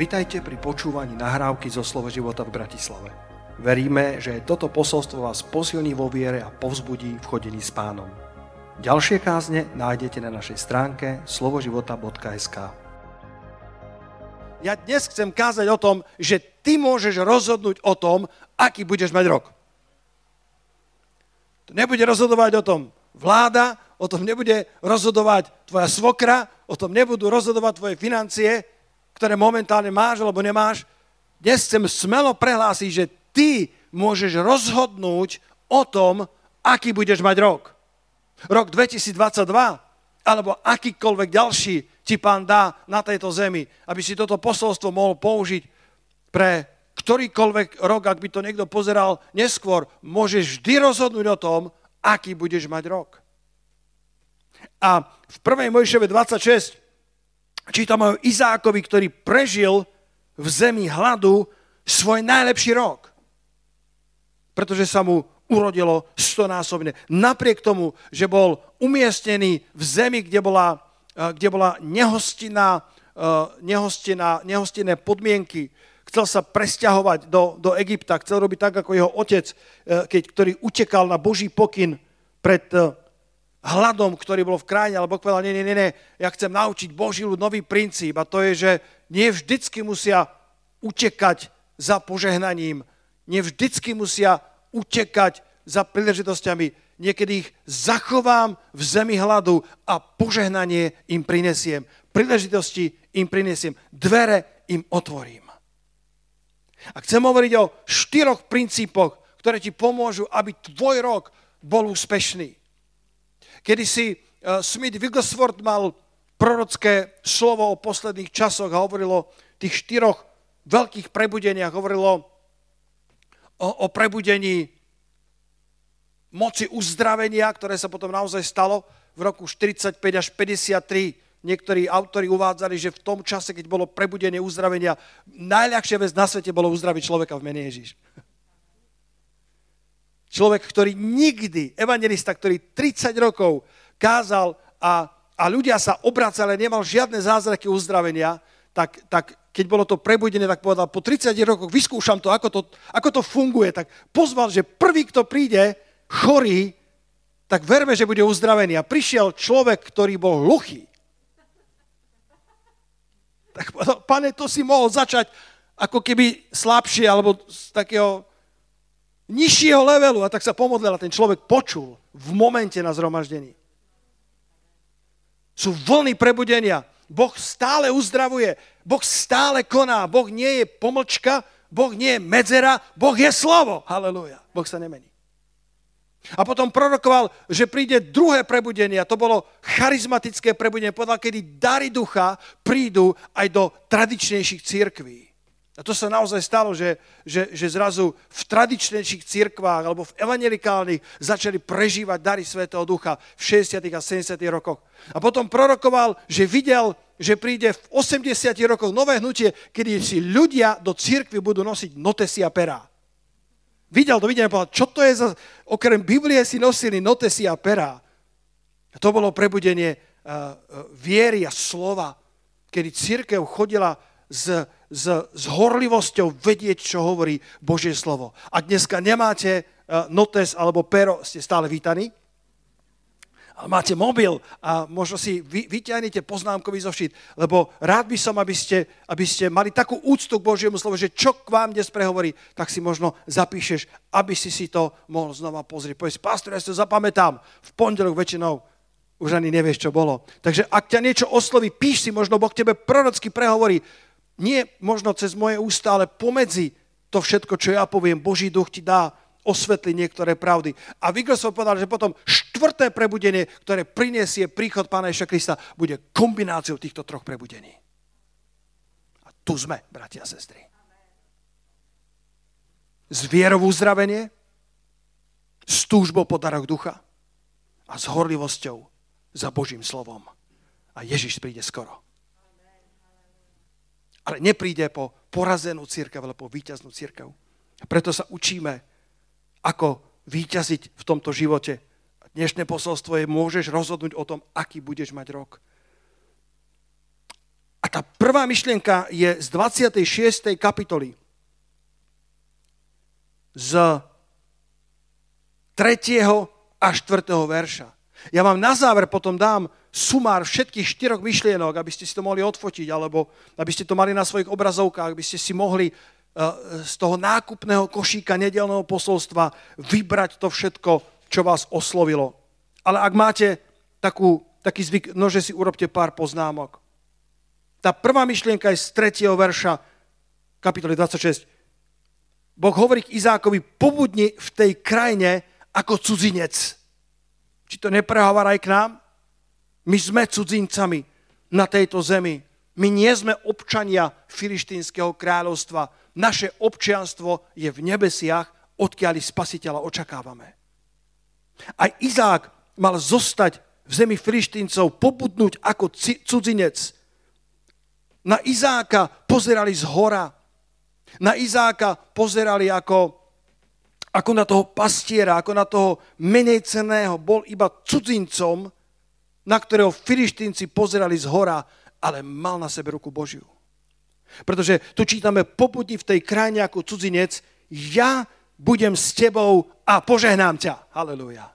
Vitajte pri počúvaní nahrávky zo Slovo života v Bratislave. Veríme, že toto posolstvo vás posilní vo viere a povzbudí v chodení s pánom. Ďalšie kázne nájdete na našej stránke slovoživota.sk Ja dnes chcem kázať o tom, že ty môžeš rozhodnúť o tom, aký budeš mať rok. To nebude rozhodovať o tom vláda, o tom nebude rozhodovať tvoja svokra, o tom nebudú rozhodovať tvoje financie, ktoré momentálne máš alebo nemáš. Dnes chcem smelo prehlásiť, že ty môžeš rozhodnúť o tom, aký budeš mať rok. Rok 2022 alebo akýkoľvek ďalší ti pán dá na tejto zemi, aby si toto posolstvo mohol použiť pre ktorýkoľvek rok, ak by to niekto pozeral neskôr, môžeš vždy rozhodnúť o tom, aký budeš mať rok. A v 1. Mojševe 26 čítame o Izákovi, ktorý prežil v zemi hladu svoj najlepší rok. Pretože sa mu urodilo stonásobne. Napriek tomu, že bol umiestnený v zemi, kde bola, eh, kde bola nehostinná, eh, nehostinná, nehostinné podmienky, chcel sa presťahovať do, do Egypta, chcel robiť tak, ako jeho otec, eh, keď, ktorý utekal na Boží pokyn pred hladom, ktorý bol v krajine, ale Boh povedal, nie, nie, nie, ja chcem naučiť Boží ľud nový princíp a to je, že nie vždycky musia utekať za požehnaním, nie vždycky musia utekať za príležitosťami, niekedy ich zachovám v zemi hladu a požehnanie im prinesiem. Príležitosti im prinesiem. Dvere im otvorím. A chcem hovoriť o štyroch princípoch, ktoré ti pomôžu, aby tvoj rok bol úspešný. Kedy si uh, Smith Wigglesworth mal prorocké slovo o posledných časoch a hovorilo o tých štyroch veľkých prebudeniach, hovorilo o, o prebudení moci uzdravenia, ktoré sa potom naozaj stalo v roku 45 až 53. Niektorí autori uvádzali, že v tom čase, keď bolo prebudenie uzdravenia, najľahšia vec na svete bolo uzdraviť človeka v mene Ježiš. Človek, ktorý nikdy, evangelista, ktorý 30 rokov kázal a, a ľudia sa obracali, nemal žiadne zázraky uzdravenia, tak, tak keď bolo to prebudené, tak povedal, po 30 rokoch vyskúšam to ako, to, ako to funguje. Tak pozval, že prvý, kto príde chorý, tak verme, že bude uzdravený. A prišiel človek, ktorý bol hluchý. Tak povedal, pane, to si mohol začať ako keby slabšie, alebo z takého nižšieho levelu a tak sa pomodlil a ten človek počul v momente na zhromaždení. Sú vlny prebudenia. Boh stále uzdravuje. Boh stále koná. Boh nie je pomlčka, Boh nie je medzera, Boh je slovo. Halelúja. Boh sa nemení. A potom prorokoval, že príde druhé prebudenie. A to bolo charizmatické prebudenie. Povedal, kedy dary ducha prídu aj do tradičnejších církví. A to sa naozaj stalo, že, že, že zrazu v tradičnejších cirkvách alebo v evangelikálnych začali prežívať dary Svetého Ducha v 60. a 70. rokoch. A potom prorokoval, že videl, že príde v 80 rokoch nové hnutie, kedy si ľudia do cirkvy budú nosiť notesy a perá. Videl to, videl, povedal, čo to je za... Okrem Biblie si nosili notesy a perá. A to bolo prebudenie uh, viery a slova, kedy církev chodila s, s, s horlivosťou vedieť, čo hovorí Božie slovo. Ak dneska nemáte uh, notes alebo pero, ste stále vítaní. Ale máte mobil a možno si vy, vyťahnite poznámkový zošit, lebo rád by som, aby ste, aby ste mali takú úctu k Božiemu slovu, že čo k vám dnes prehovorí, tak si možno zapíšeš, aby si si to mohol znova pozrieť. Povedz, pastor, ja si to zapamätám. V pondelok väčšinou už ani nevieš, čo bolo. Takže ak ťa niečo osloví, píš si, možno Boh tebe prorocky prehovorí, nie možno cez moje ústa, ale pomedzi to všetko, čo ja poviem, Boží duch ti dá osvetliť niektoré pravdy. A Wigglesworth povedal, že potom štvrté prebudenie, ktoré prinesie príchod Pána Ježa Krista, bude kombináciou týchto troch prebudení. A tu sme, bratia a sestry. Z vierou uzdravenie, s túžbou po daroch ducha a s horlivosťou za Božím slovom. A Ježiš príde skoro. Ale nepríde po porazenú církev, ale po víťaznú církev. A preto sa učíme, ako víťaziť v tomto živote. Dnešné posolstvo je, môžeš rozhodnúť o tom, aký budeš mať rok. A tá prvá myšlienka je z 26. kapitoly. Z 3. a 4. verša. Ja vám na záver potom dám sumár všetkých štyroch myšlienok, aby ste si to mohli odfotiť, alebo aby ste to mali na svojich obrazovkách, aby ste si mohli eh, z toho nákupného košíka nedelného posolstva vybrať to všetko, čo vás oslovilo. Ale ak máte takú, taký zvyk, no že si urobte pár poznámok. Tá prvá myšlienka je z 3. verša kapitoly 26. Boh hovorí k Izákovi, pobudni v tej krajine ako cudzinec. Či to neprehovára aj k nám? My sme cudzincami na tejto zemi. My nie sme občania filištínskeho kráľovstva. Naše občianstvo je v nebesiach, odkiaľ spasiteľa očakávame. Aj Izák mal zostať v zemi filištíncov, pobudnúť ako cudzinec. Na Izáka pozerali z hora. Na Izáka pozerali ako ako na toho pastiera, ako na toho menej ceného, bol iba cudzincom, na ktorého filištínci pozerali z hora, ale mal na sebe ruku Božiu. Pretože tu čítame, popudni v tej krajine ako cudzinec, ja budem s tebou a požehnám ťa. Halelúja.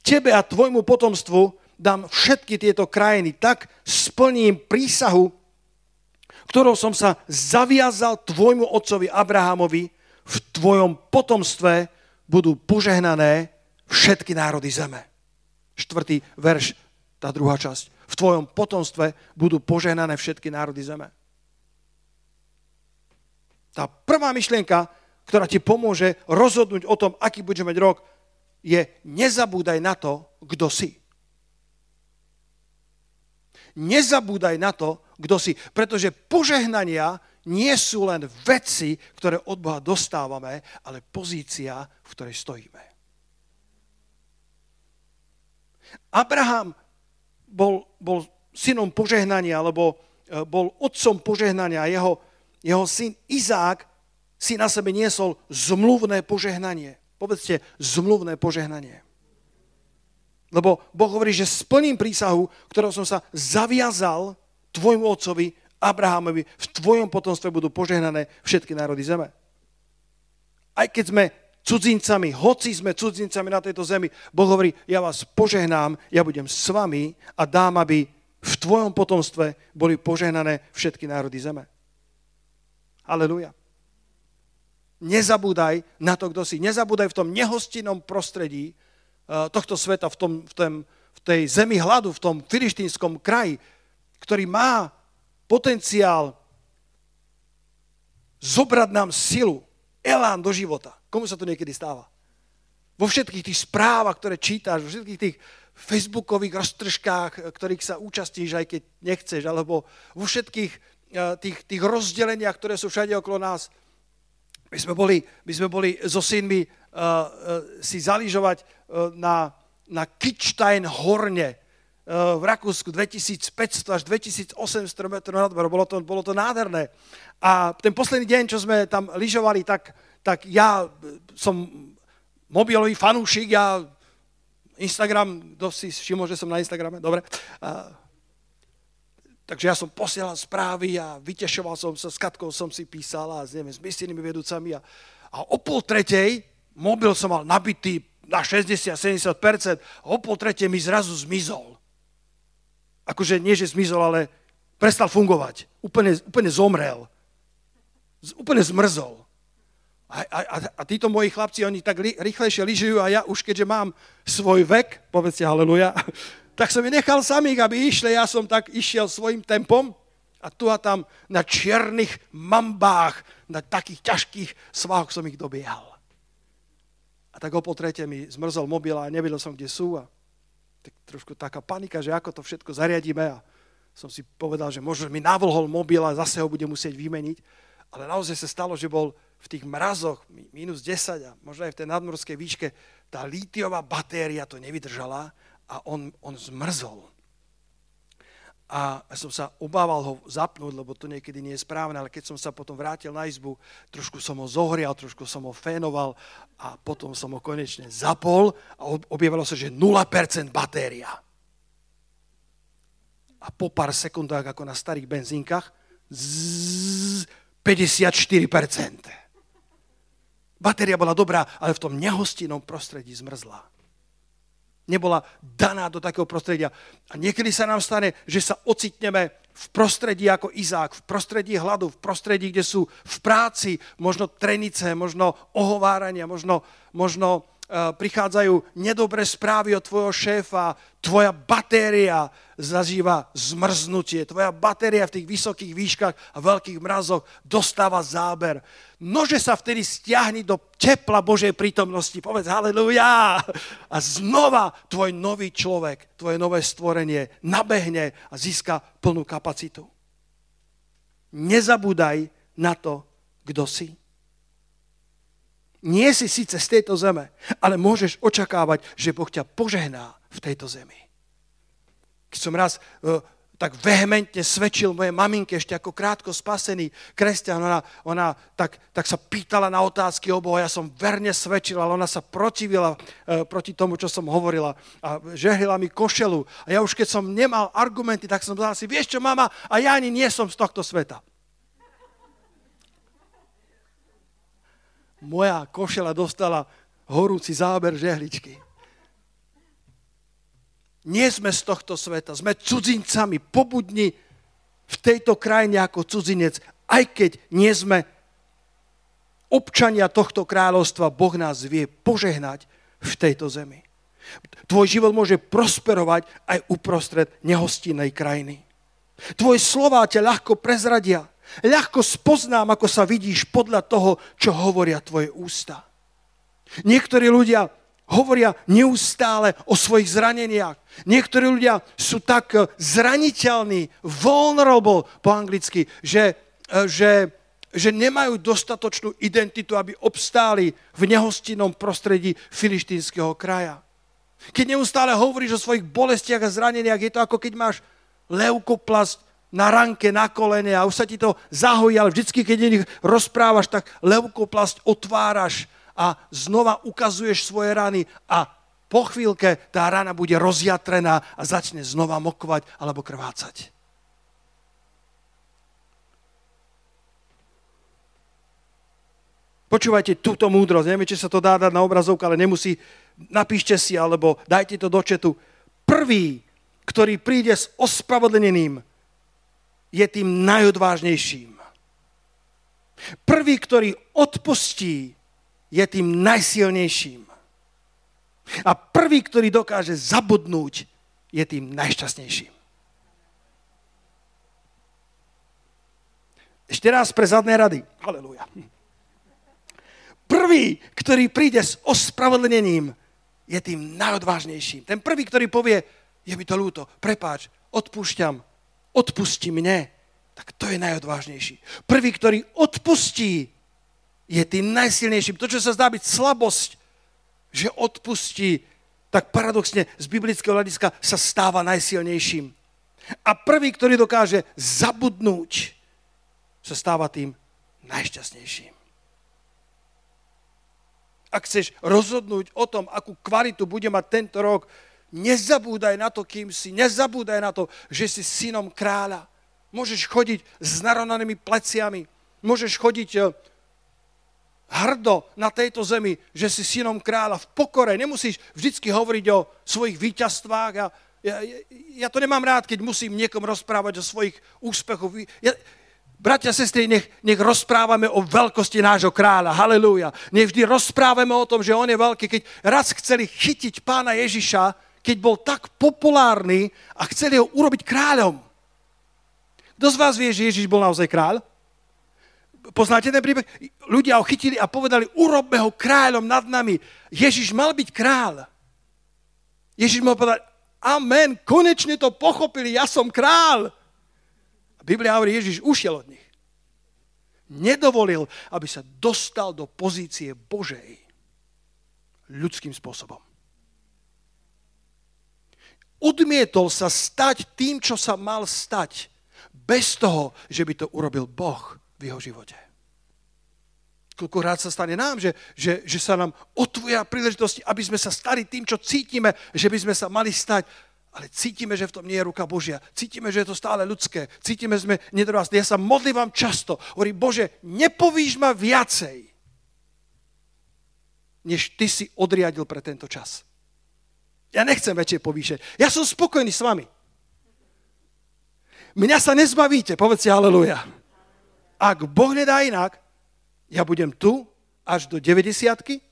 Tebe a tvojmu potomstvu dám všetky tieto krajiny, tak splním prísahu, ktorou som sa zaviazal tvojmu otcovi Abrahamovi, v tvojom potomstve budú požehnané všetky národy zeme. Štvrtý verš, tá druhá časť. V tvojom potomstve budú požehnané všetky národy zeme. Tá prvá myšlienka, ktorá ti pomôže rozhodnúť o tom, aký budeš mať rok, je nezabúdaj na to, kto si. Nezabúdaj na to, kto si. Pretože požehnania nie sú len veci, ktoré od Boha dostávame, ale pozícia, v ktorej stojíme. Abraham bol, bol synom požehnania, alebo e, bol otcom požehnania. Jeho, jeho syn Izák si na sebe niesol zmluvné požehnanie. Povedzte, zmluvné požehnanie. Lebo Boh hovorí, že splním prísahu, ktorou som sa zaviazal tvojmu otcovi Abrahamovi, v tvojom potomstve budú požehnané všetky národy zeme. Aj keď sme cudzincami, hoci sme cudzincami na tejto zemi, Boh hovorí, ja vás požehnám, ja budem s vami a dám, aby v tvojom potomstve boli požehnané všetky národy zeme. Aleluja. Nezabúdaj na to, kto si. Nezabúdaj v tom nehostinnom prostredí, tohto sveta, v, tom, v, tom, v tej zemi hladu, v tom filištínskom kraji, ktorý má potenciál zobrať nám silu, elán do života. Komu sa to niekedy stáva? Vo všetkých tých správach, ktoré čítaš, vo všetkých tých facebookových roztržkách, ktorých sa účastíš, aj keď nechceš, alebo vo všetkých eh, tých, tých rozdeleniach, ktoré sú všade okolo nás. My sme boli, my sme boli so synmi uh, uh, si zaližovať uh, na, na Kičtajn horne uh, v Rakúsku 2500 až 2800 metrov nad bolo to, bolo to nádherné. A ten posledný deň, čo sme tam lyžovali, tak, tak ja som mobilový fanúšik, ja Instagram, kto si všimol, že som na Instagrame, dobre. Uh, Takže ja som posielal správy a vytešoval som sa, s Katkou som si písal a s, neviem, s misijnými vedúcami. A, a o pol tretej, mobil som mal nabitý na 60-70%, a o pol tretej mi zrazu zmizol. Akože nie, že zmizol, ale prestal fungovať. Úplne, úplne zomrel. Úplne zmrzol. A, a, a títo moji chlapci, oni tak rýchlejšie lyžujú a ja už keďže mám svoj vek, povedzte haleluja, tak som ich nechal samých, aby išli. Ja som tak išiel svojim tempom a tu a tam na čiernych mambách, na takých ťažkých svahoch som ich dobiehal. A tak o po tretie mi zmrzol mobil a nevedel som, kde sú. A tak trošku taká panika, že ako to všetko zariadíme. A som si povedal, že možno mi navlhol mobil a zase ho budem musieť vymeniť. Ale naozaj sa stalo, že bol v tých mrazoch minus 10 a možno aj v tej nadmorskej výške tá lítiová batéria to nevydržala a on, on zmrzol. A som sa obával ho zapnúť, lebo to niekedy nie je správne, ale keď som sa potom vrátil na izbu, trošku som ho zohrial, trošku som ho fénoval a potom som ho konečne zapol a objavilo sa, že 0% batéria. a po pár sekundách, ako na starých benzínkach, zzz, 54%. Batéria bola dobrá, ale v tom nehostinnom prostredí zmrzla. Nebola daná do takého prostredia. A niekedy sa nám stane, že sa ocitneme v prostredí ako Izák, v prostredí hladu, v prostredí, kde sú v práci možno trenice, možno ohovárania, možno, možno prichádzajú nedobré správy od tvojho šéfa, tvoja batéria zažíva zmrznutie, tvoja batéria v tých vysokých výškach a veľkých mrazoch dostáva záber. Nože sa vtedy stiahni do tepla Božej prítomnosti. Povedz haleluja. A znova tvoj nový človek, tvoje nové stvorenie nabehne a získa plnú kapacitu. Nezabúdaj na to, kto si. Nie si síce z tejto zeme, ale môžeš očakávať, že Boh ťa požehná v tejto zemi. Keď som raz uh, tak vehementne svedčil mojej maminke, ešte ako krátko spasený kresťan, ona, ona tak, tak sa pýtala na otázky o Boha, ja som verne svedčil, ale ona sa protivila uh, proti tomu, čo som hovorila a žehlila mi košelu. A ja už keď som nemal argumenty, tak som povedal si, vieš čo, mama, a ja ani nie som z tohto sveta. Moja košela dostala horúci záber žehličky. Nie sme z tohto sveta, sme cudzincami, pobudni v tejto krajine ako cudzinec, aj keď nie sme občania tohto kráľovstva, Boh nás vie požehnať v tejto zemi. Tvoj život môže prosperovať aj uprostred nehostinnej krajiny. Tvoje slová ťa ľahko prezradia. Ľahko spoznám, ako sa vidíš podľa toho, čo hovoria tvoje ústa. Niektorí ľudia hovoria neustále o svojich zraneniach. Niektorí ľudia sú tak zraniteľní, vulnerable po anglicky, že, že, že nemajú dostatočnú identitu, aby obstáli v nehostinnom prostredí filištínskeho kraja. Keď neustále hovoríš o svojich bolestiach a zraneniach, je to ako keď máš leukoplast na ranke, na kolene a už sa ti to zahojí, ale vždycky, keď nich rozprávaš, tak leukoplast otváraš a znova ukazuješ svoje rany a po chvíľke tá rana bude rozjatrená a začne znova mokovať alebo krvácať. Počúvajte túto múdrosť. Neviem, či sa to dá dať na obrazovku, ale nemusí. Napíšte si, alebo dajte to do četu. Prvý, ktorý príde s ospravedlneným, je tým najodvážnejším. Prvý, ktorý odpustí, je tým najsilnejším. A prvý, ktorý dokáže zabudnúť, je tým najšťastnejším. Ešte raz pre zadné rady. Halelúja. Prvý, ktorý príde s ospravedlnením, je tým najodvážnejším. Ten prvý, ktorý povie, je mi to ľúto, prepáč, odpúšťam, odpustí mne, tak to je najodvážnejší. Prvý, ktorý odpustí, je tým najsilnejším. To, čo sa zdá byť slabosť, že odpustí, tak paradoxne z biblického hľadiska sa stáva najsilnejším. A prvý, ktorý dokáže zabudnúť, sa stáva tým najšťastnejším. Ak chceš rozhodnúť o tom, akú kvalitu bude mať tento rok, Nezabúdaj na to, kým si. Nezabúdaj na to, že si synom kráľa. Môžeš chodiť s narovnanými pleciami. Môžeš chodiť eh, hrdo na tejto zemi, že si synom kráľa v pokore. Nemusíš vždycky hovoriť o svojich víťazstvách. A ja, ja, ja to nemám rád, keď musím niekom rozprávať o svojich úspechoch. Ja, bratia, sestry, nech, nech rozprávame o veľkosti nášho kráľa. Halelúja. Nech vždy rozprávame o tom, že on je veľký. Keď raz chceli chytiť pána Ježiša, keď bol tak populárny a chceli ho urobiť kráľom. Kto z vás vie, že Ježiš bol naozaj kráľ? Poznáte ten príbeh? Ľudia ho chytili a povedali, urobme ho kráľom nad nami. Ježiš mal byť kráľ. Ježiš mal povedať, amen, konečne to pochopili, ja som kráľ. A Biblia hovorí, Ježiš ušiel od nich. Nedovolil, aby sa dostal do pozície Božej ľudským spôsobom odmietol sa stať tým, čo sa mal stať, bez toho, že by to urobil Boh v jeho živote. Koľkokrát sa stane nám, že, že, že sa nám otvoria príležitosti, aby sme sa stali tým, čo cítime, že by sme sa mali stať. ale cítime, že v tom nie je ruka Božia. Cítime, že je to stále ľudské. Cítime, že sme nedorastli. Ja sa modlím často. Hovorím, Bože, nepovíš ma viacej, než ty si odriadil pre tento čas. Ja nechcem väčšie povýšenie. Ja som spokojný s vami. Mňa sa nezbavíte, povedzte haleluja. Ak Boh nedá inak, ja budem tu až do 90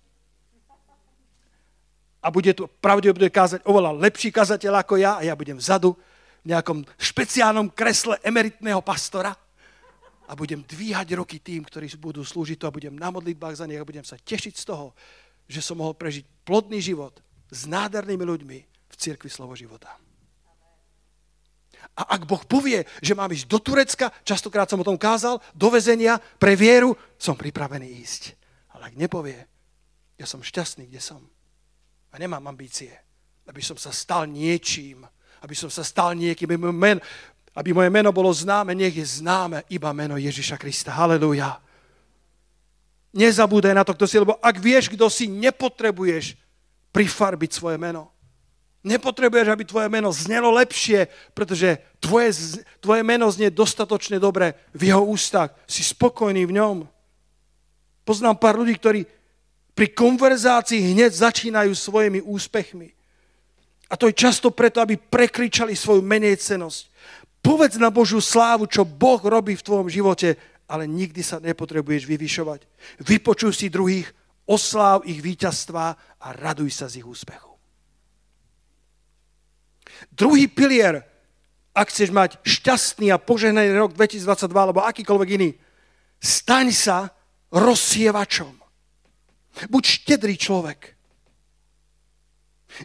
a bude tu pravdepodobne kázať oveľa lepší kazateľ ako ja a ja budem vzadu v nejakom špeciálnom kresle emeritného pastora a budem dvíhať roky tým, ktorí budú slúžiť to a budem na modlitbách za nich a budem sa tešiť z toho, že som mohol prežiť plodný život s nádhernými ľuďmi v cirkvi slovo života. A ak Boh povie, že mám ísť do Turecka, častokrát som o tom kázal, do vezenia pre vieru, som pripravený ísť. Ale ak nepovie, ja som šťastný, kde som. A nemám ambície, aby som sa stal niečím, aby som sa stal niekým, aby, men, aby moje meno bolo známe, nech je známe iba meno Ježiša Krista. Halelúja. Nezabúdaj na to, kto si, lebo ak vieš, kto si, nepotrebuješ prifarbiť svoje meno. Nepotrebuješ, aby tvoje meno znelo lepšie, pretože tvoje, tvoje meno znie dostatočne dobre v jeho ústach. Si spokojný v ňom. Poznám pár ľudí, ktorí pri konverzácii hneď začínajú svojimi úspechmi. A to je často preto, aby prekričali svoju menejcenosť. Povedz na Božiu slávu, čo Boh robí v tvojom živote, ale nikdy sa nepotrebuješ vyvyšovať. Vypočuj si druhých, osláv ich víťazstva a raduj sa z ich úspechu. Druhý pilier, ak chceš mať šťastný a požehnaný rok 2022 alebo akýkoľvek iný, staň sa rozsievačom. Buď štedrý človek.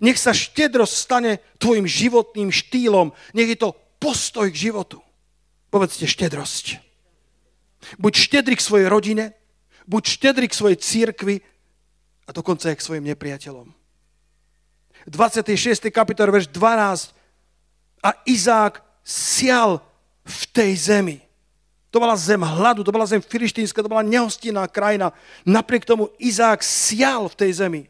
Nech sa štedrosť stane tvojim životným štýlom. Nech je to postoj k životu. Povedzte štedrosť. Buď štedrý k svojej rodine, buď štedrý k svojej církvi a dokonca aj k svojim nepriateľom. 26. kapitol, verš 12. A Izák sial v tej zemi. To bola zem hladu, to bola zem filištínska, to bola nehostinná krajina. Napriek tomu Izák sial v tej zemi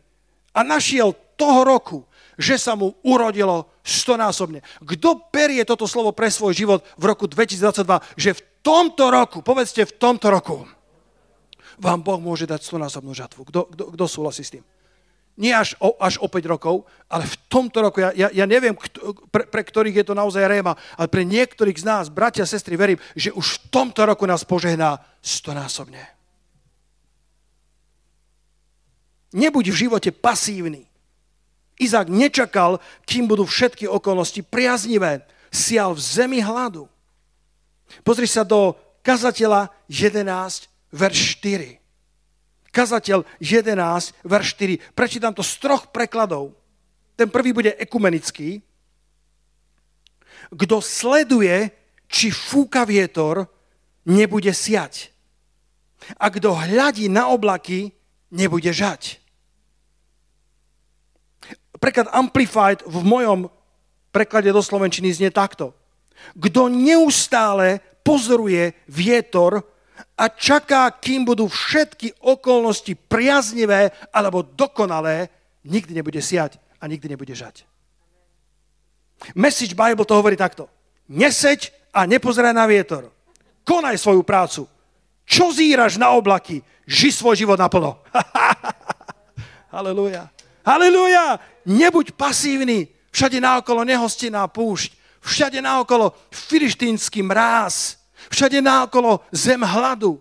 a našiel toho roku, že sa mu urodilo stonásobne. Kto berie toto slovo pre svoj život v roku 2022, že v tomto roku, povedzte v tomto roku, vám Boh môže dať stonásobnú žatvu. Kto, kto, kto súhlasí s tým? nie až o, až o 5 rokov, ale v tomto roku, ja, ja, ja neviem, kto, pre, pre ktorých je to naozaj réma, ale pre niektorých z nás, bratia sestry, verím, že už v tomto roku nás požehná stonásobne. Nebuď v živote pasívny. Izák nečakal, kým budú všetky okolnosti priaznivé. Sial v zemi hladu. Pozri sa do kazateľa 11, verš 4. Kazateľ 11, verš 4. Prečítam to z troch prekladov. Ten prvý bude ekumenický. Kto sleduje, či fúka vietor, nebude siať. A kto hľadí na oblaky, nebude žať. Preklad Amplified v mojom preklade do Slovenčiny znie takto. Kto neustále pozoruje vietor, a čaká, kým budú všetky okolnosti priaznivé alebo dokonalé, nikdy nebude siať a nikdy nebude žať. Message Bible to hovorí takto. Neseď a nepozeraj na vietor. Konaj svoju prácu. Čo zíraš na oblaky? Ži svoj život naplno. Halelúja. Halelúja. Nebuď pasívny. Všade naokolo nehostinná púšť. Všade naokolo filištínsky mráz Všade náokolo zem hladu.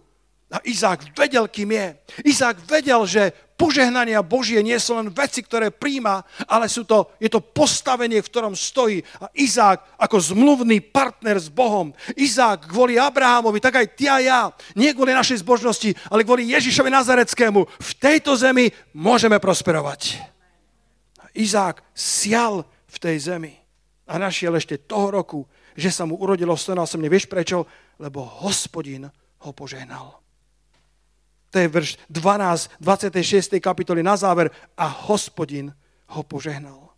A Izák vedel, kým je. Izák vedel, že požehnania Božie nie sú len veci, ktoré príjma, ale sú to, je to postavenie, v ktorom stojí. A Izák ako zmluvný partner s Bohom. Izák kvôli Abrahamovi, tak aj ty a ja. Nie kvôli našej zbožnosti, ale kvôli Ježišovi Nazareckému. V tejto zemi môžeme prosperovať. A Izák sial v tej zemi. A našiel ešte toho roku, že sa mu urodilo stonásobne. Vieš prečo? Lebo hospodin ho požehnal. To je verš 12, 26. kapitoly na záver. A hospodin ho požehnal.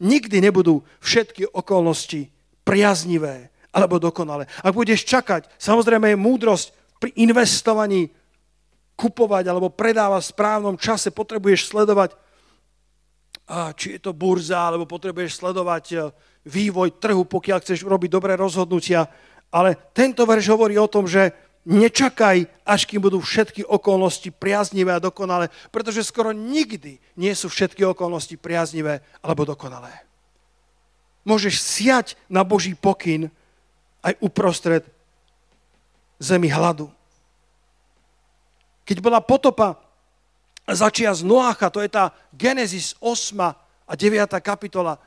Nikdy nebudú všetky okolnosti priaznivé alebo dokonalé. Ak budeš čakať, samozrejme je múdrosť pri investovaní kupovať alebo predávať v správnom čase, potrebuješ sledovať či je to burza, alebo potrebuješ sledovať e, vývoj trhu, pokiaľ chceš urobiť dobré rozhodnutia. Ale tento verš hovorí o tom, že nečakaj, až kým budú všetky okolnosti priaznivé a dokonalé, pretože skoro nikdy nie sú všetky okolnosti priaznivé alebo dokonalé. Môžeš siať na Boží pokyn aj uprostred zemi hladu. Keď bola potopa začia z Noácha, to je tá Genesis 8 a 9 kapitola,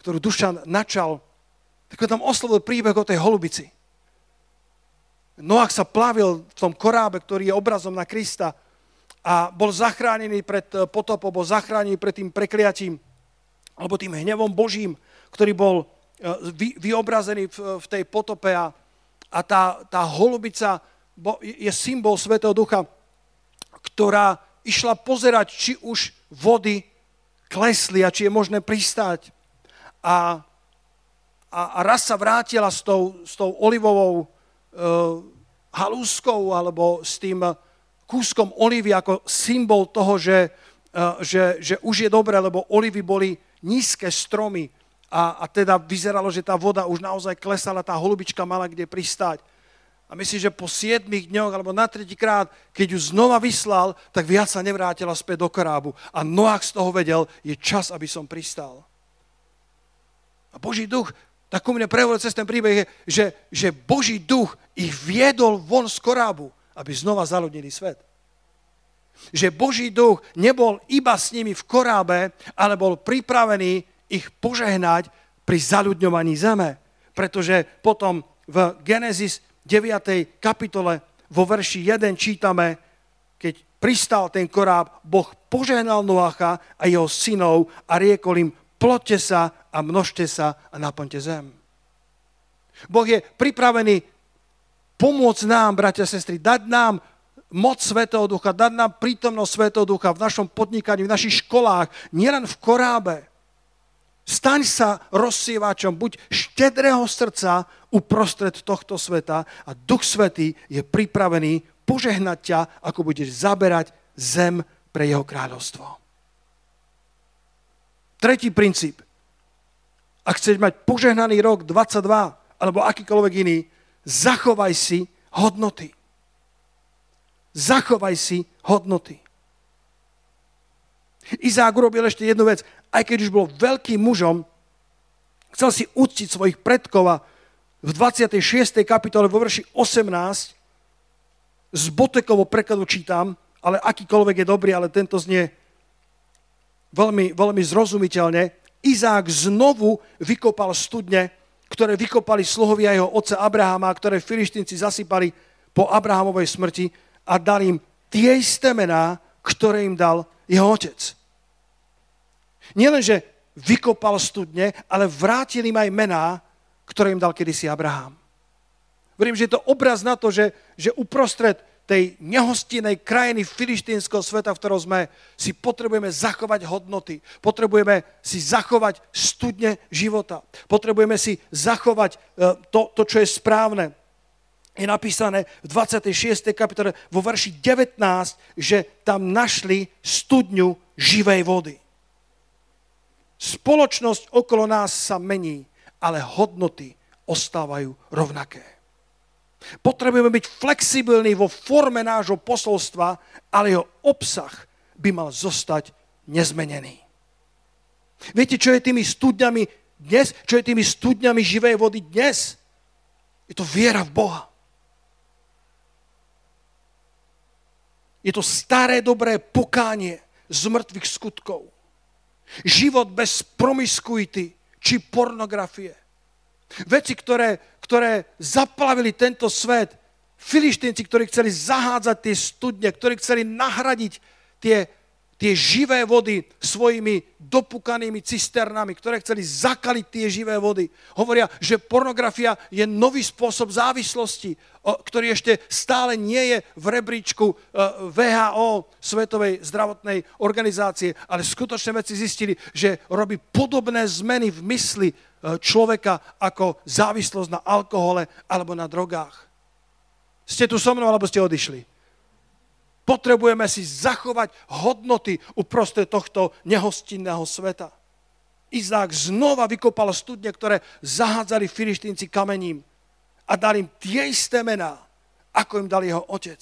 ktorú Dušan načal, tak tam oslovil príbeh o tej holubici. Noach sa plavil v tom korábe, ktorý je obrazom na Krista a bol zachránený pred eh, potopom, bol zachránený pred tým prekliatím alebo tým hnevom Božím, ktorý bol eh, vy, vyobrazený v, v tej potope a, a tá, tá holubica je symbol Svetého Ducha, ktorá išla pozerať, či už vody klesli a či je možné pristáť. A, a, a raz sa vrátila s tou, s tou olivovou halúskou alebo s tým kúskom olivy ako symbol toho, že, uh, že, že už je dobré, lebo olivy boli nízke stromy a, a teda vyzeralo, že tá voda už naozaj klesala, tá holubička mala kde pristáť. A myslím, že po 7 dňoch alebo na tretíkrát, keď ju znova vyslal, tak viac sa nevrátila späť do korábu. A Noach z toho vedel, je čas, aby som pristal. A Boží duch tak ku mne prehovoril cez ten príbeh, že, že Boží duch ich viedol von z korábu, aby znova zaludnili svet. Že Boží duch nebol iba s nimi v korábe, ale bol pripravený ich požehnať pri zaľudňovaní zeme. Pretože potom v Genesis 9. kapitole vo verši 1 čítame, keď pristal ten koráb, Boh požehnal Noacha a jeho synov a riekol im, plotte sa a množte sa a naplňte zem. Boh je pripravený pomôcť nám, bratia a sestry, dať nám moc Svetého Ducha, dať nám prítomnosť Svetého Ducha v našom podnikaní, v našich školách, nielen v korábe. Staň sa rozsievačom, buď štedrého srdca uprostred tohto sveta a Duch Svetý je pripravený požehnať ťa, ako budeš zaberať zem pre jeho kráľovstvo. Tretí princíp. Ak chceš mať požehnaný rok 22 alebo akýkoľvek iný, zachovaj si hodnoty. Zachovaj si hodnoty. Izák urobil ešte jednu vec. Aj keď už bol veľkým mužom, chcel si uctiť svojich predkov a v 26. kapitole vo verši 18 z Botekovo prekladu čítam, ale akýkoľvek je dobrý, ale tento znie veľmi, veľmi zrozumiteľne, Izák znovu vykopal studne, ktoré vykopali sluhovia jeho otca Abrahama, ktoré filištinci zasypali po Abrahamovej smrti a dali im tie isté mená, ktoré im dal jeho otec. Nielen, že vykopal studne, ale vrátil im aj mená, ktoré im dal kedysi Abraham. Verím, že je to obraz na to, že, že uprostred tej nehostinej krajiny filištínskeho sveta, v ktorom sme, si potrebujeme zachovať hodnoty. Potrebujeme si zachovať studne života. Potrebujeme si zachovať e, to, to čo je správne. Je napísané v 26. kapitole vo verši 19, že tam našli studňu živej vody. Spoločnosť okolo nás sa mení, ale hodnoty ostávajú rovnaké. Potrebujeme byť flexibilní vo forme nášho posolstva, ale jeho obsah by mal zostať nezmenený. Viete, čo je tými studňami dnes? Čo je tými studňami živej vody dnes? Je to viera v Boha. Je to staré dobré pokánie z mŕtvych skutkov. Život bez promiskuity či pornografie. Veci, ktoré ktoré zaplavili tento svet. Filištínci, ktorí chceli zahádzať tie studne, ktorí chceli nahradiť tie, tie živé vody svojimi dopukanými cisternami, ktoré chceli zakaliť tie živé vody. Hovoria, že pornografia je nový spôsob závislosti, ktorý ešte stále nie je v rebríčku e, VHO, Svetovej zdravotnej organizácie, ale skutočne veci zistili, že robí podobné zmeny v mysli E, človeka ako závislosť na alkohole alebo na drogách. Ste tu so mnou, alebo ste odišli? Potrebujeme si zachovať hodnoty uprostred tohto nehostinného sveta. Izák znova vykopal studne, ktoré zahádzali filištínci kamením a dal im tie isté mená, ako im dal jeho otec.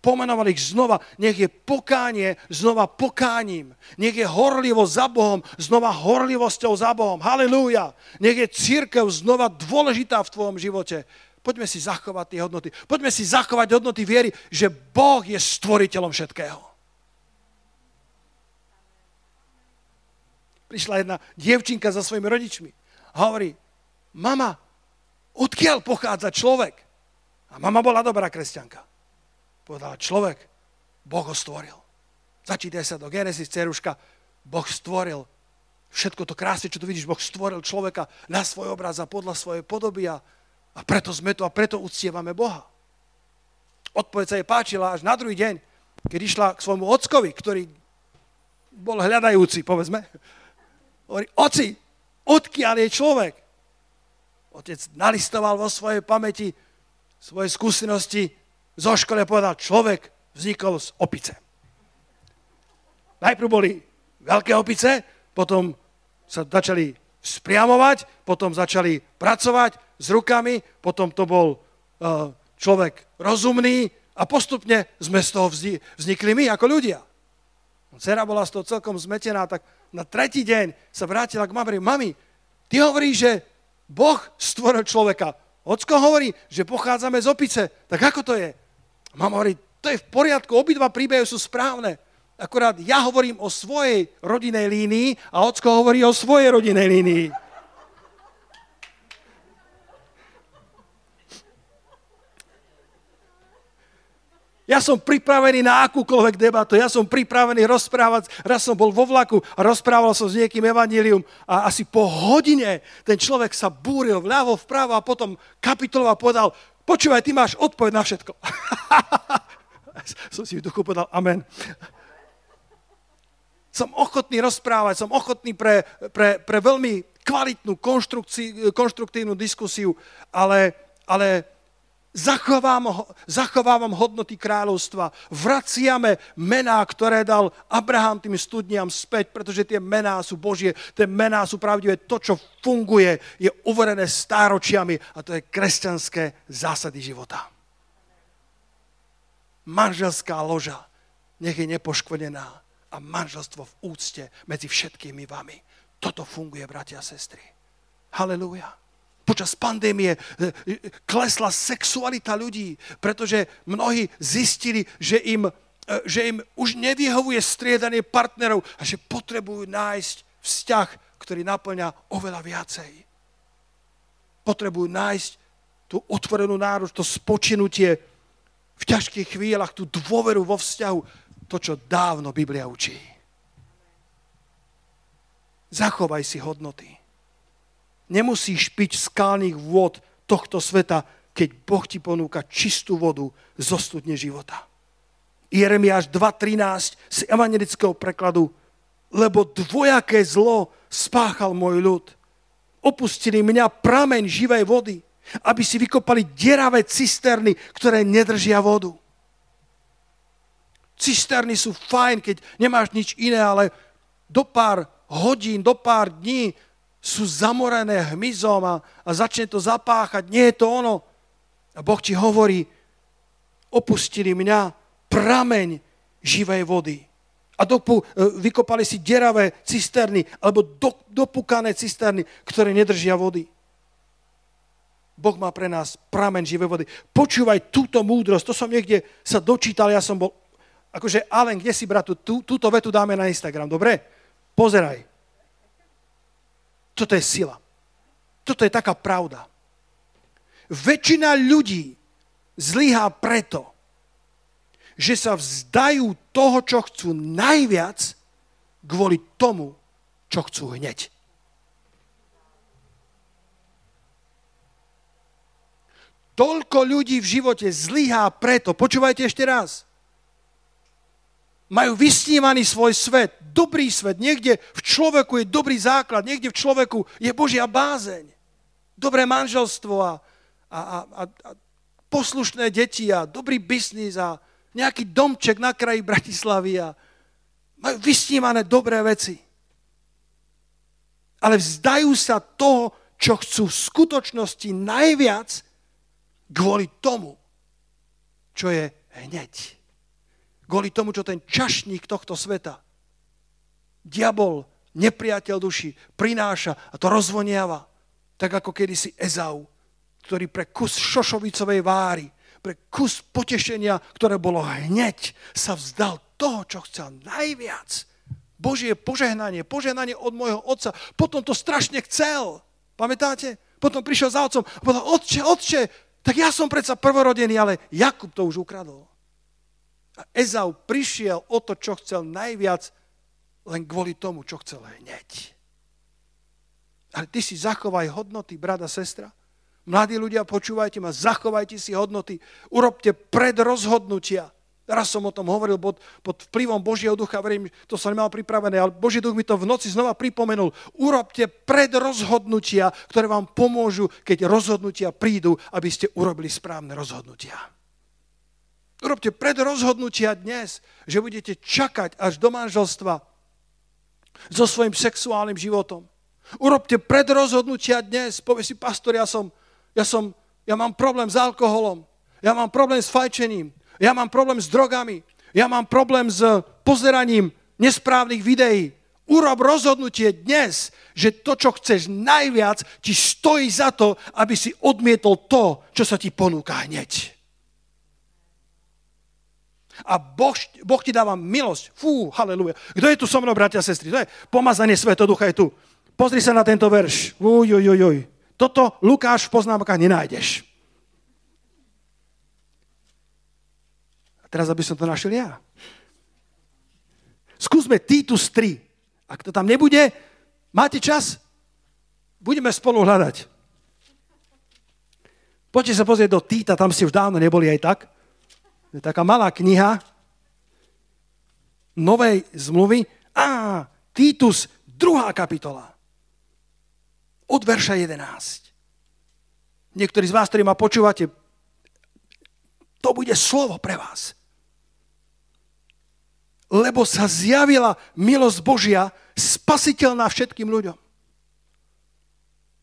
Pomenoval ich znova, nech je pokánie znova pokáním. Nech je horlivo za Bohom, znova horlivosťou za Bohom. Halilúja. Nech je církev znova dôležitá v tvojom živote. Poďme si zachovať tie hodnoty. Poďme si zachovať hodnoty viery, že Boh je stvoriteľom všetkého. Prišla jedna dievčinka za svojimi rodičmi a hovorí, mama, odkiaľ pochádza človek? A mama bola dobrá kresťanka. Povedala, človek, Boh ho stvoril. Začítaj sa do Genesis, ceruška, Boh stvoril všetko to krásne, čo tu vidíš, Boh stvoril človeka na svoj obraz a podľa svojej podoby a, a preto sme tu a preto uctievame Boha. Odpoveď sa jej páčila až na druhý deň, keď išla k svojmu ockovi, ktorý bol hľadajúci, povedzme. Hovorí, oci, odkiaľ je človek? Otec nalistoval vo svojej pamäti svoje skúsenosti zo školy povedal, človek vznikol z opice. Najprv boli veľké opice, potom sa začali spriamovať, potom začali pracovať s rukami, potom to bol uh, človek rozumný a postupne sme z toho vznikli my ako ľudia. Cera bola z toho celkom zmetená, tak na tretí deň sa vrátila k mami. Mami, ty hovoríš, že Boh stvoril človeka. Ocko hovorí, že pochádzame z opice. Tak ako to je? Mama hovorí, to je v poriadku, obidva príbehy sú správne. Akorát ja hovorím o svojej rodinej línii a ocko hovorí o svojej rodinej línii. Ja som pripravený na akúkoľvek debatu, ja som pripravený rozprávať. Raz som bol vo vlaku a rozprával som s niekým evanílium a asi po hodine ten človek sa búril vľavo, vpravo a potom kapituloval a povedal, Počúvaj, ty máš odpoveď na všetko. som si v duchu povedal amen. Som ochotný rozprávať, som ochotný pre, pre, pre veľmi kvalitnú konštruktívnu diskusiu, ale, ale Zachovávam, zachovávam hodnoty kráľovstva. Vraciame mená, ktoré dal Abraham tým studniam späť, pretože tie mená sú Božie, tie mená sú pravdivé. To, čo funguje, je uverené stáročiami a to je kresťanské zásady života. Manželská loža nech je nepoškvrnená a manželstvo v úcte medzi všetkými vami. Toto funguje, bratia a sestry. Halelúja počas pandémie e, e, klesla sexualita ľudí, pretože mnohí zistili, že im, e, že im už nevyhovuje striedanie partnerov a že potrebujú nájsť vzťah, ktorý naplňa oveľa viacej. Potrebujú nájsť tú otvorenú náruč, to spočinutie v ťažkých chvíľach, tú dôveru vo vzťahu, to, čo dávno Biblia učí. Zachovaj si hodnoty. Nemusíš piť skalných vôd tohto sveta, keď Boh ti ponúka čistú vodu zo studne života. Jeremiáš 2.13 z evangelického prekladu lebo dvojaké zlo spáchal môj ľud. Opustili mňa prameň živej vody, aby si vykopali deravé cisterny, ktoré nedržia vodu. Cisterny sú fajn, keď nemáš nič iné, ale do pár hodín, do pár dní sú zamorené hmyzom a, a začne to zapáchať. Nie je to ono. A Boh ti hovorí, opustili mňa prameň živej vody. A dopu, e, vykopali si deravé cisterny, alebo do, dopúkané cisterny, ktoré nedržia vody. Boh má pre nás prameň živej vody. Počúvaj túto múdrosť, to som niekde sa dočítal, ja som bol, akože Alen, kde si bratu, tú, túto vetu dáme na Instagram, dobre? Pozeraj. Toto je sila. Toto je taká pravda. Väčšina ľudí zlyhá preto, že sa vzdajú toho, čo chcú najviac, kvôli tomu, čo chcú hneď. Toľko ľudí v živote zlyhá preto, počúvajte ešte raz, majú vysnívaný svoj svet, dobrý svet. Niekde v človeku je dobrý základ, niekde v človeku je Božia bázeň. Dobré manželstvo a, a, a, a poslušné deti a dobrý biznis a nejaký domček na kraji Bratislavy a majú vysnívané dobré veci. Ale vzdajú sa toho, čo chcú v skutočnosti najviac kvôli tomu, čo je hneď. Kvôli tomu, čo ten čašník tohto sveta, diabol, nepriateľ duši, prináša a to rozvoniava. Tak ako kedysi Ezau, ktorý pre kus šošovicovej váry pre kus potešenia, ktoré bolo hneď, sa vzdal toho, čo chcel najviac. Božie požehnanie, požehnanie od môjho otca. Potom to strašne chcel. Pamätáte? Potom prišiel za otcom a povedal, otče, otče, tak ja som predsa prvorodený, ale Jakub to už ukradol. A Ezau prišiel o to, čo chcel najviac, len kvôli tomu, čo chcel hneď. Ale ty si zachovaj hodnoty, brada, sestra. Mladí ľudia, počúvajte ma, zachovajte si hodnoty, urobte predrozhodnutia. Raz som o tom hovoril pod, pod vplyvom Božieho ducha, verím, to som nemal pripravené, ale Boží duch mi to v noci znova pripomenul. Urobte predrozhodnutia, ktoré vám pomôžu, keď rozhodnutia prídu, aby ste urobili správne rozhodnutia. Urobte predrozhodnutia dnes, že budete čakať až do manželstva so svojím sexuálnym životom. Urobte predrozhodnutia dnes. Povie si, pastor, ja som ja, som, ja mám problém s alkoholom, ja mám problém s fajčením, ja mám problém s drogami, ja mám problém s pozeraním nesprávnych videí. Urob rozhodnutie dnes, že to, čo chceš najviac, ti stojí za to, aby si odmietol to, čo sa ti ponúka hneď. A boh, boh ti dáva milosť. Fú, haleluja. Kto je tu so mnou, bratia a sestry? To je pomazanie Svetoducha je tu. Pozri sa na tento verš. Uj, uj, uj, uj. Toto Lukáš v poznámkach nenájdeš. A teraz, aby som to našiel ja. Skúsme Titus 3. Ak to tam nebude, máte čas? Budeme spolu hľadať. Poďte sa pozrieť do Týta, tam ste už dávno neboli aj tak. Je taká malá kniha novej zmluvy. Á, Titus, druhá kapitola od verša 11. Niektorí z vás, ktorí ma počúvate, to bude slovo pre vás. Lebo sa zjavila milosť Božia, spasiteľná všetkým ľuďom.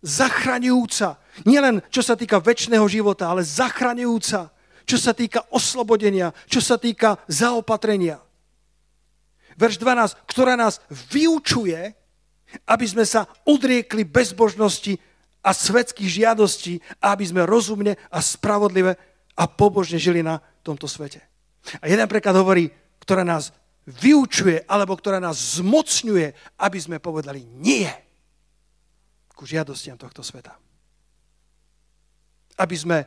Zachraňujúca, nielen čo sa týka väčšného života, ale zachraňujúca, čo sa týka oslobodenia, čo sa týka zaopatrenia. Verš 12, ktorá nás vyučuje, aby sme sa odriekli bezbožnosti a svetských žiadostí aby sme rozumne a spravodlive a pobožne žili na tomto svete. A jeden preklad hovorí, ktorá nás vyučuje alebo ktorá nás zmocňuje, aby sme povedali nie ku žiadostiam tohto sveta. Aby sme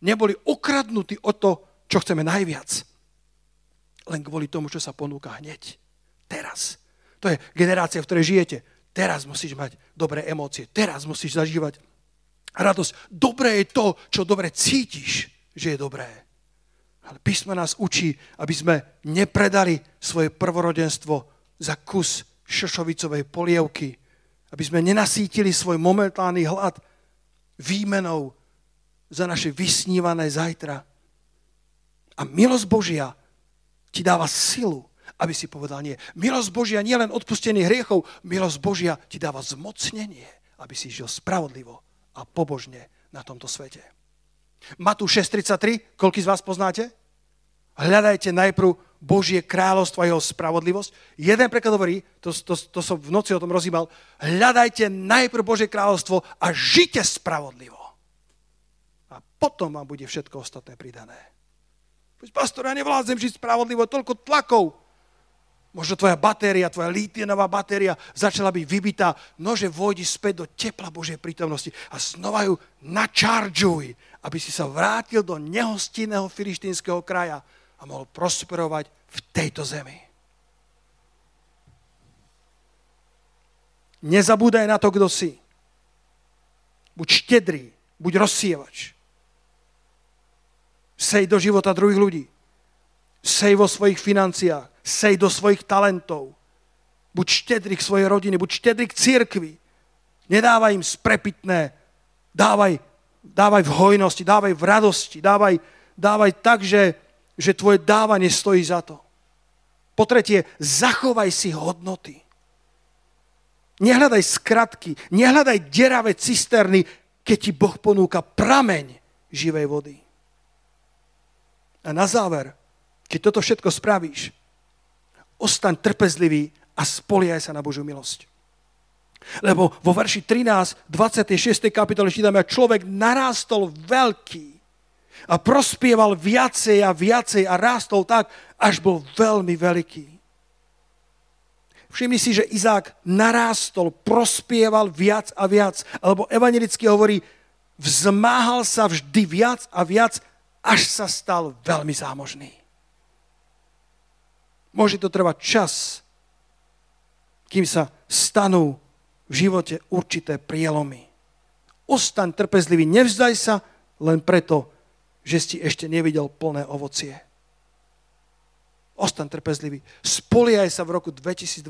neboli okradnutí o to, čo chceme najviac. Len kvôli tomu, čo sa ponúka hneď. Teraz. To je generácia, v ktorej žijete. Teraz musíš mať dobré emócie. Teraz musíš zažívať radosť. Dobré je to, čo dobre cítiš, že je dobré. Ale písmo nás učí, aby sme nepredali svoje prvorodenstvo za kus šošovicovej polievky. Aby sme nenasítili svoj momentálny hlad výmenou za naše vysnívané zajtra. A milosť Božia ti dáva silu aby si povedal nie. Milosť Božia nie len odpustenie hriechov, milosť Božia ti dáva zmocnenie, aby si žil spravodlivo a pobožne na tomto svete. Matúš 6.33, koľký z vás poznáte? Hľadajte najprv Božie kráľovstvo a jeho spravodlivosť. Jeden preklad hovorí, to, to, to som v noci o tom rozímal, hľadajte najprv Božie kráľovstvo a žite spravodlivo. Potom vám bude všetko ostatné pridané. Pastor, ja nevládzem žiť spravodlivo, toľko tlakov. Možno tvoja batéria, tvoja lítinová batéria začala byť vybitá. Nože vojdi späť do tepla Božej prítomnosti a znova ju načaržuj, aby si sa vrátil do nehostinného filištínskeho kraja a mohol prosperovať v tejto zemi. Nezabúdaj na to, kto si. Buď štedrý, buď rozsievač. Sej do života druhých ľudí. Sej vo svojich financiách sej do svojich talentov. Buď štedrý k svojej rodine, buď štedrý k církvi. Nedávaj im sprepitné, dávaj, dávaj v hojnosti, dávaj v radosti, dávaj, dávaj tak, že, že tvoje dávanie stojí za to. Po tretie, zachovaj si hodnoty. Nehľadaj skratky, nehľadaj deravé cisterny, keď ti Boh ponúka prameň živej vody. A na záver, keď toto všetko spravíš, ostaň trpezlivý a spoliaj sa na Božiu milosť. Lebo vo verši 13, 26. kapitole čítame, človek narástol veľký a prospieval viacej a viacej a rástol tak, až bol veľmi veľký. Všimni si, že Izák narástol, prospieval viac a viac. Alebo evangelicky hovorí, vzmáhal sa vždy viac a viac, až sa stal veľmi zámožný. Môže to trvať čas, kým sa stanú v živote určité prielomy. Ostaň trpezlivý, nevzdaj sa len preto, že si ešte nevidel plné ovocie. Ostaň trpezlivý. Spoliaj sa v roku 2022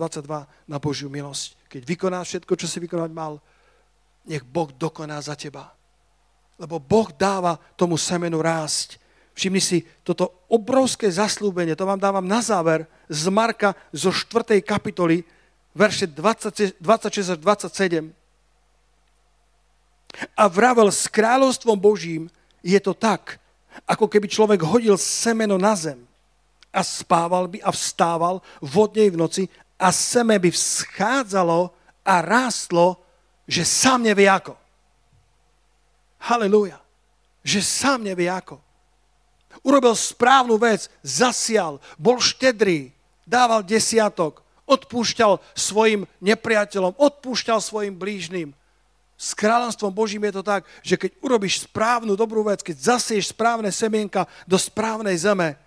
na Božiu milosť. Keď vykonáš všetko, čo si vykonať mal, nech Boh dokoná za teba. Lebo Boh dáva tomu semenu rásť. Všimni si toto obrovské zaslúbenie, to vám dávam na záver z Marka zo 4. kapitoly, verše 26 až 27. A vravel s kráľovstvom Božím je to tak, ako keby človek hodil semeno na zem a spával by a vstával vodnej v noci a seme by vzchádzalo a rástlo, že sám nevie ako. Halelúja. Že sám nevie ako. Urobil správnu vec, zasial, bol štedrý, dával desiatok, odpúšťal svojim nepriateľom, odpúšťal svojim blížnym. S kráľovstvom Božím je to tak, že keď urobíš správnu dobrú vec, keď zasieš správne semienka do správnej zeme,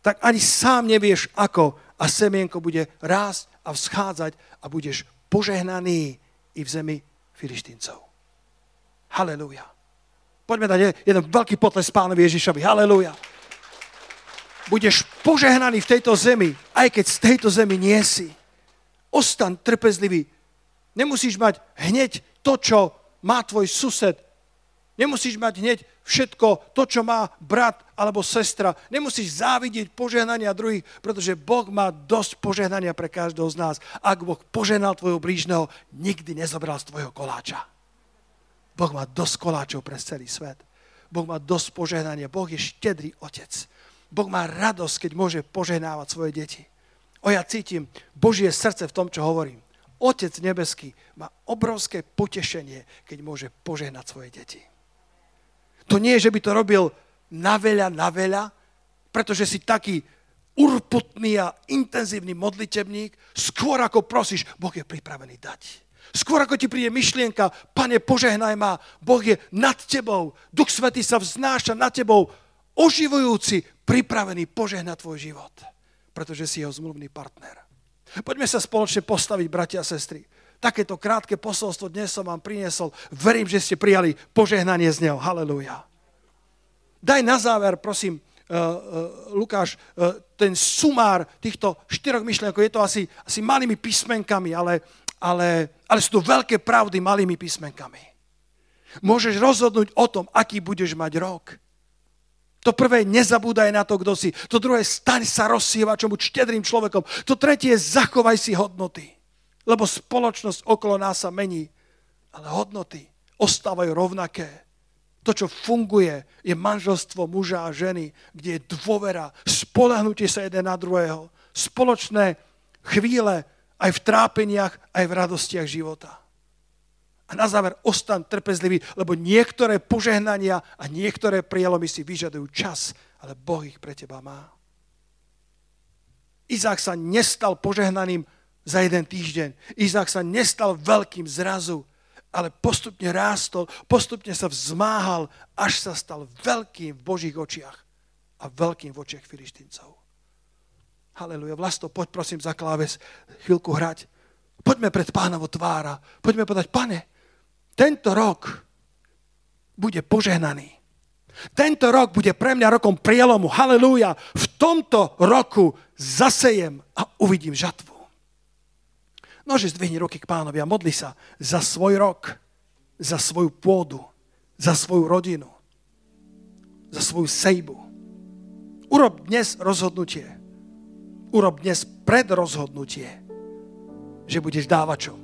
tak ani sám nevieš ako a semienko bude rásť a vzchádzať a budeš požehnaný i v zemi filištíncov. Halelúja. Poďme dať jeden veľký potles pánovi Ježišovi. Halelúja. Budeš požehnaný v tejto zemi, aj keď z tejto zemi nie si. Ostan trpezlivý. Nemusíš mať hneď to, čo má tvoj sused. Nemusíš mať hneď všetko to, čo má brat alebo sestra. Nemusíš závidieť požehnania druhých, pretože Boh má dosť požehnania pre každého z nás. Ak Boh požehnal tvojho blížneho, nikdy nezobral z tvojho koláča. Boh má dosť koláčov pre celý svet. Boh má dosť požehnania. Boh je štedrý otec. Boh má radosť, keď môže požehnávať svoje deti. O ja cítim Božie srdce v tom, čo hovorím. Otec nebeský má obrovské potešenie, keď môže požehnať svoje deti. To nie je, že by to robil na veľa, na veľa, pretože si taký urputný a intenzívny modlitebník, skôr ako prosíš, Boh je pripravený dať. Skôr ako ti príde myšlienka, pane, požehnaj ma, Boh je nad tebou, Duch Svetý sa vznáša nad tebou, oživujúci, pripravený požehnať tvoj život, pretože si jeho zmluvný partner. Poďme sa spoločne postaviť, bratia a sestry. Takéto krátke posolstvo dnes som vám priniesol. Verím, že ste prijali požehnanie z neho. Halelúja. Daj na záver, prosím, Lukáš, uh, ten sumár týchto štyroch myšlienkov. Je to asi, asi malými písmenkami, ale ale, ale sú to veľké pravdy malými písmenkami. Môžeš rozhodnúť o tom, aký budeš mať rok. To prvé, nezabúdaj na to, kto si. To druhé, staň sa rozsievačom, buď štedrým človekom. To tretie, zachovaj si hodnoty. Lebo spoločnosť okolo nás sa mení. Ale hodnoty ostávajú rovnaké. To, čo funguje, je manželstvo muža a ženy, kde je dôvera, spolahnutie sa jeden na druhého, spoločné chvíle, aj v trápeniach, aj v radostiach života. A na záver ostan trpezlivý, lebo niektoré požehnania a niektoré prielomy si vyžadujú čas, ale Boh ich pre teba má. Izák sa nestal požehnaným za jeden týždeň. Izák sa nestal veľkým zrazu, ale postupne rástol, postupne sa vzmáhal, až sa stal veľkým v Božích očiach a veľkým v očiach filištíncov. Haleluja. Vlasto, poď prosím za kláves chvíľku hrať. Poďme pred pánovo tvára. Poďme povedať, pane, tento rok bude požehnaný. Tento rok bude pre mňa rokom prielomu. Halelúja. V tomto roku zasejem a uvidím žatvu. Nože zdvihni ruky k pánovi a modli sa za svoj rok, za svoju pôdu, za svoju rodinu, za svoju sejbu. Urob dnes rozhodnutie. Urob dnes predrozhodnutie, že budeš dávačom.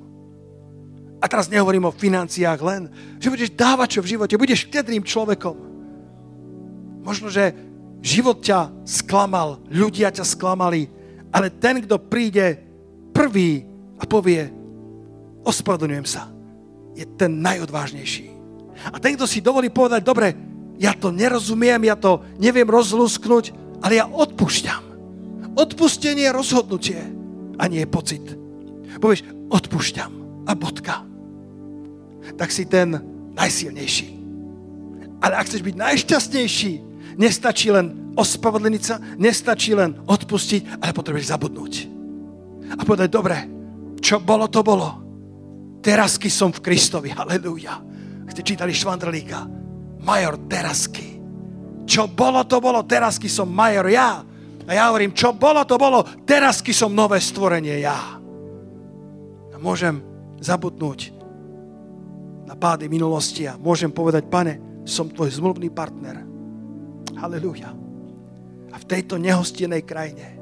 A teraz nehovorím o financiách len, že budeš dávačom v živote, budeš štedrým človekom. Možno, že život ťa sklamal, ľudia ťa sklamali, ale ten, kto príde prvý a povie, ospravedlňujem sa, je ten najodvážnejší. A ten, kto si dovolí povedať, dobre, ja to nerozumiem, ja to neviem rozlusknúť, ale ja odpúšťam. Odpustenie je rozhodnutie a nie je pocit. Povieš, odpúšťam a bodka. Tak si ten najsilnejší. Ale ak chceš byť najšťastnejší, nestačí len ospravedlniť sa, nestačí len odpustiť, ale potrebuješ zabudnúť. A povedať, dobre, čo bolo, to bolo. Terasky som v Kristovi, halleluja. Ste čítali Švandrlíka, major terasky. Čo bolo, to bolo, terasky som major ja. A ja hovorím, čo bolo, to bolo, terasky som nové stvorenie ja. A môžem zabudnúť na pády minulosti a môžem povedať, pane, som tvoj zmluvný partner. Halelúja. A v tejto nehostinej krajine,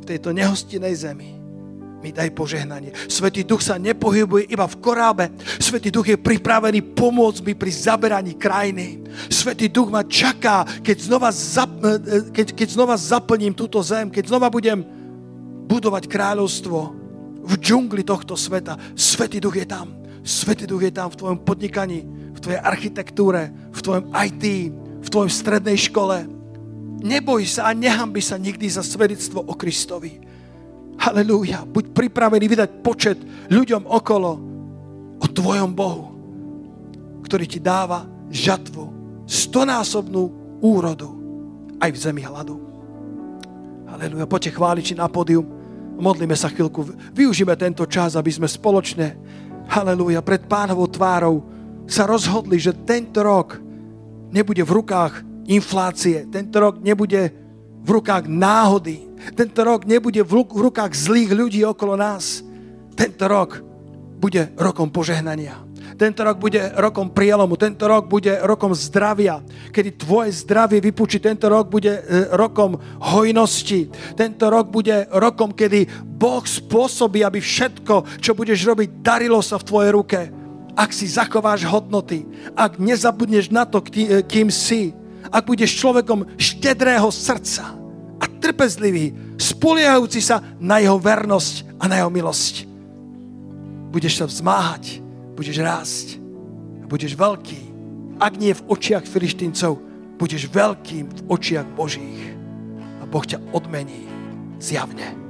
v tejto nehostinej zemi, mi daj požehnanie. Svetý duch sa nepohybuje iba v korábe. Svetý duch je pripravený pomôcť mi pri zaberaní krajiny. Svetý duch ma čaká, keď znova, zap, keď, keď znova zaplním túto zem, keď znova budem budovať kráľovstvo v džungli tohto sveta. Svetý duch je tam. Svetý duch je tam v tvojom podnikaní, v tvojej architektúre, v tvojom IT, v tvojom strednej škole. Neboj sa a nehambi sa nikdy za svedectvo o Kristovi. Halelúja. Buď pripravený vydať počet ľuďom okolo o tvojom Bohu, ktorý ti dáva žatvu, stonásobnú úrodu aj v zemi hladu. Halelúja. Poďte chváliči na pódium. Modlíme sa chvíľku. Využíme tento čas, aby sme spoločne, halelúja, pred pánovou tvárou sa rozhodli, že tento rok nebude v rukách inflácie, tento rok nebude v rukách náhody, tento rok nebude v rukách zlých ľudí okolo nás. Tento rok bude rokom požehnania. Tento rok bude rokom prielomu, tento rok bude rokom zdravia, kedy tvoje zdravie vypučí, tento rok bude e, rokom hojnosti, tento rok bude rokom, kedy Boh spôsobí, aby všetko, čo budeš robiť, darilo sa v tvojej ruke. Ak si zachováš hodnoty, ak nezabudneš na to, e, kým si, ak budeš človekom štedrého srdca, trpezlivý, spoliehajúci sa na jeho vernosť a na jeho milosť. Budeš sa vzmáhať, budeš rásť budeš veľký. Ak nie v očiach filištíncov, budeš veľkým v očiach Božích. A Boh ťa odmení zjavne.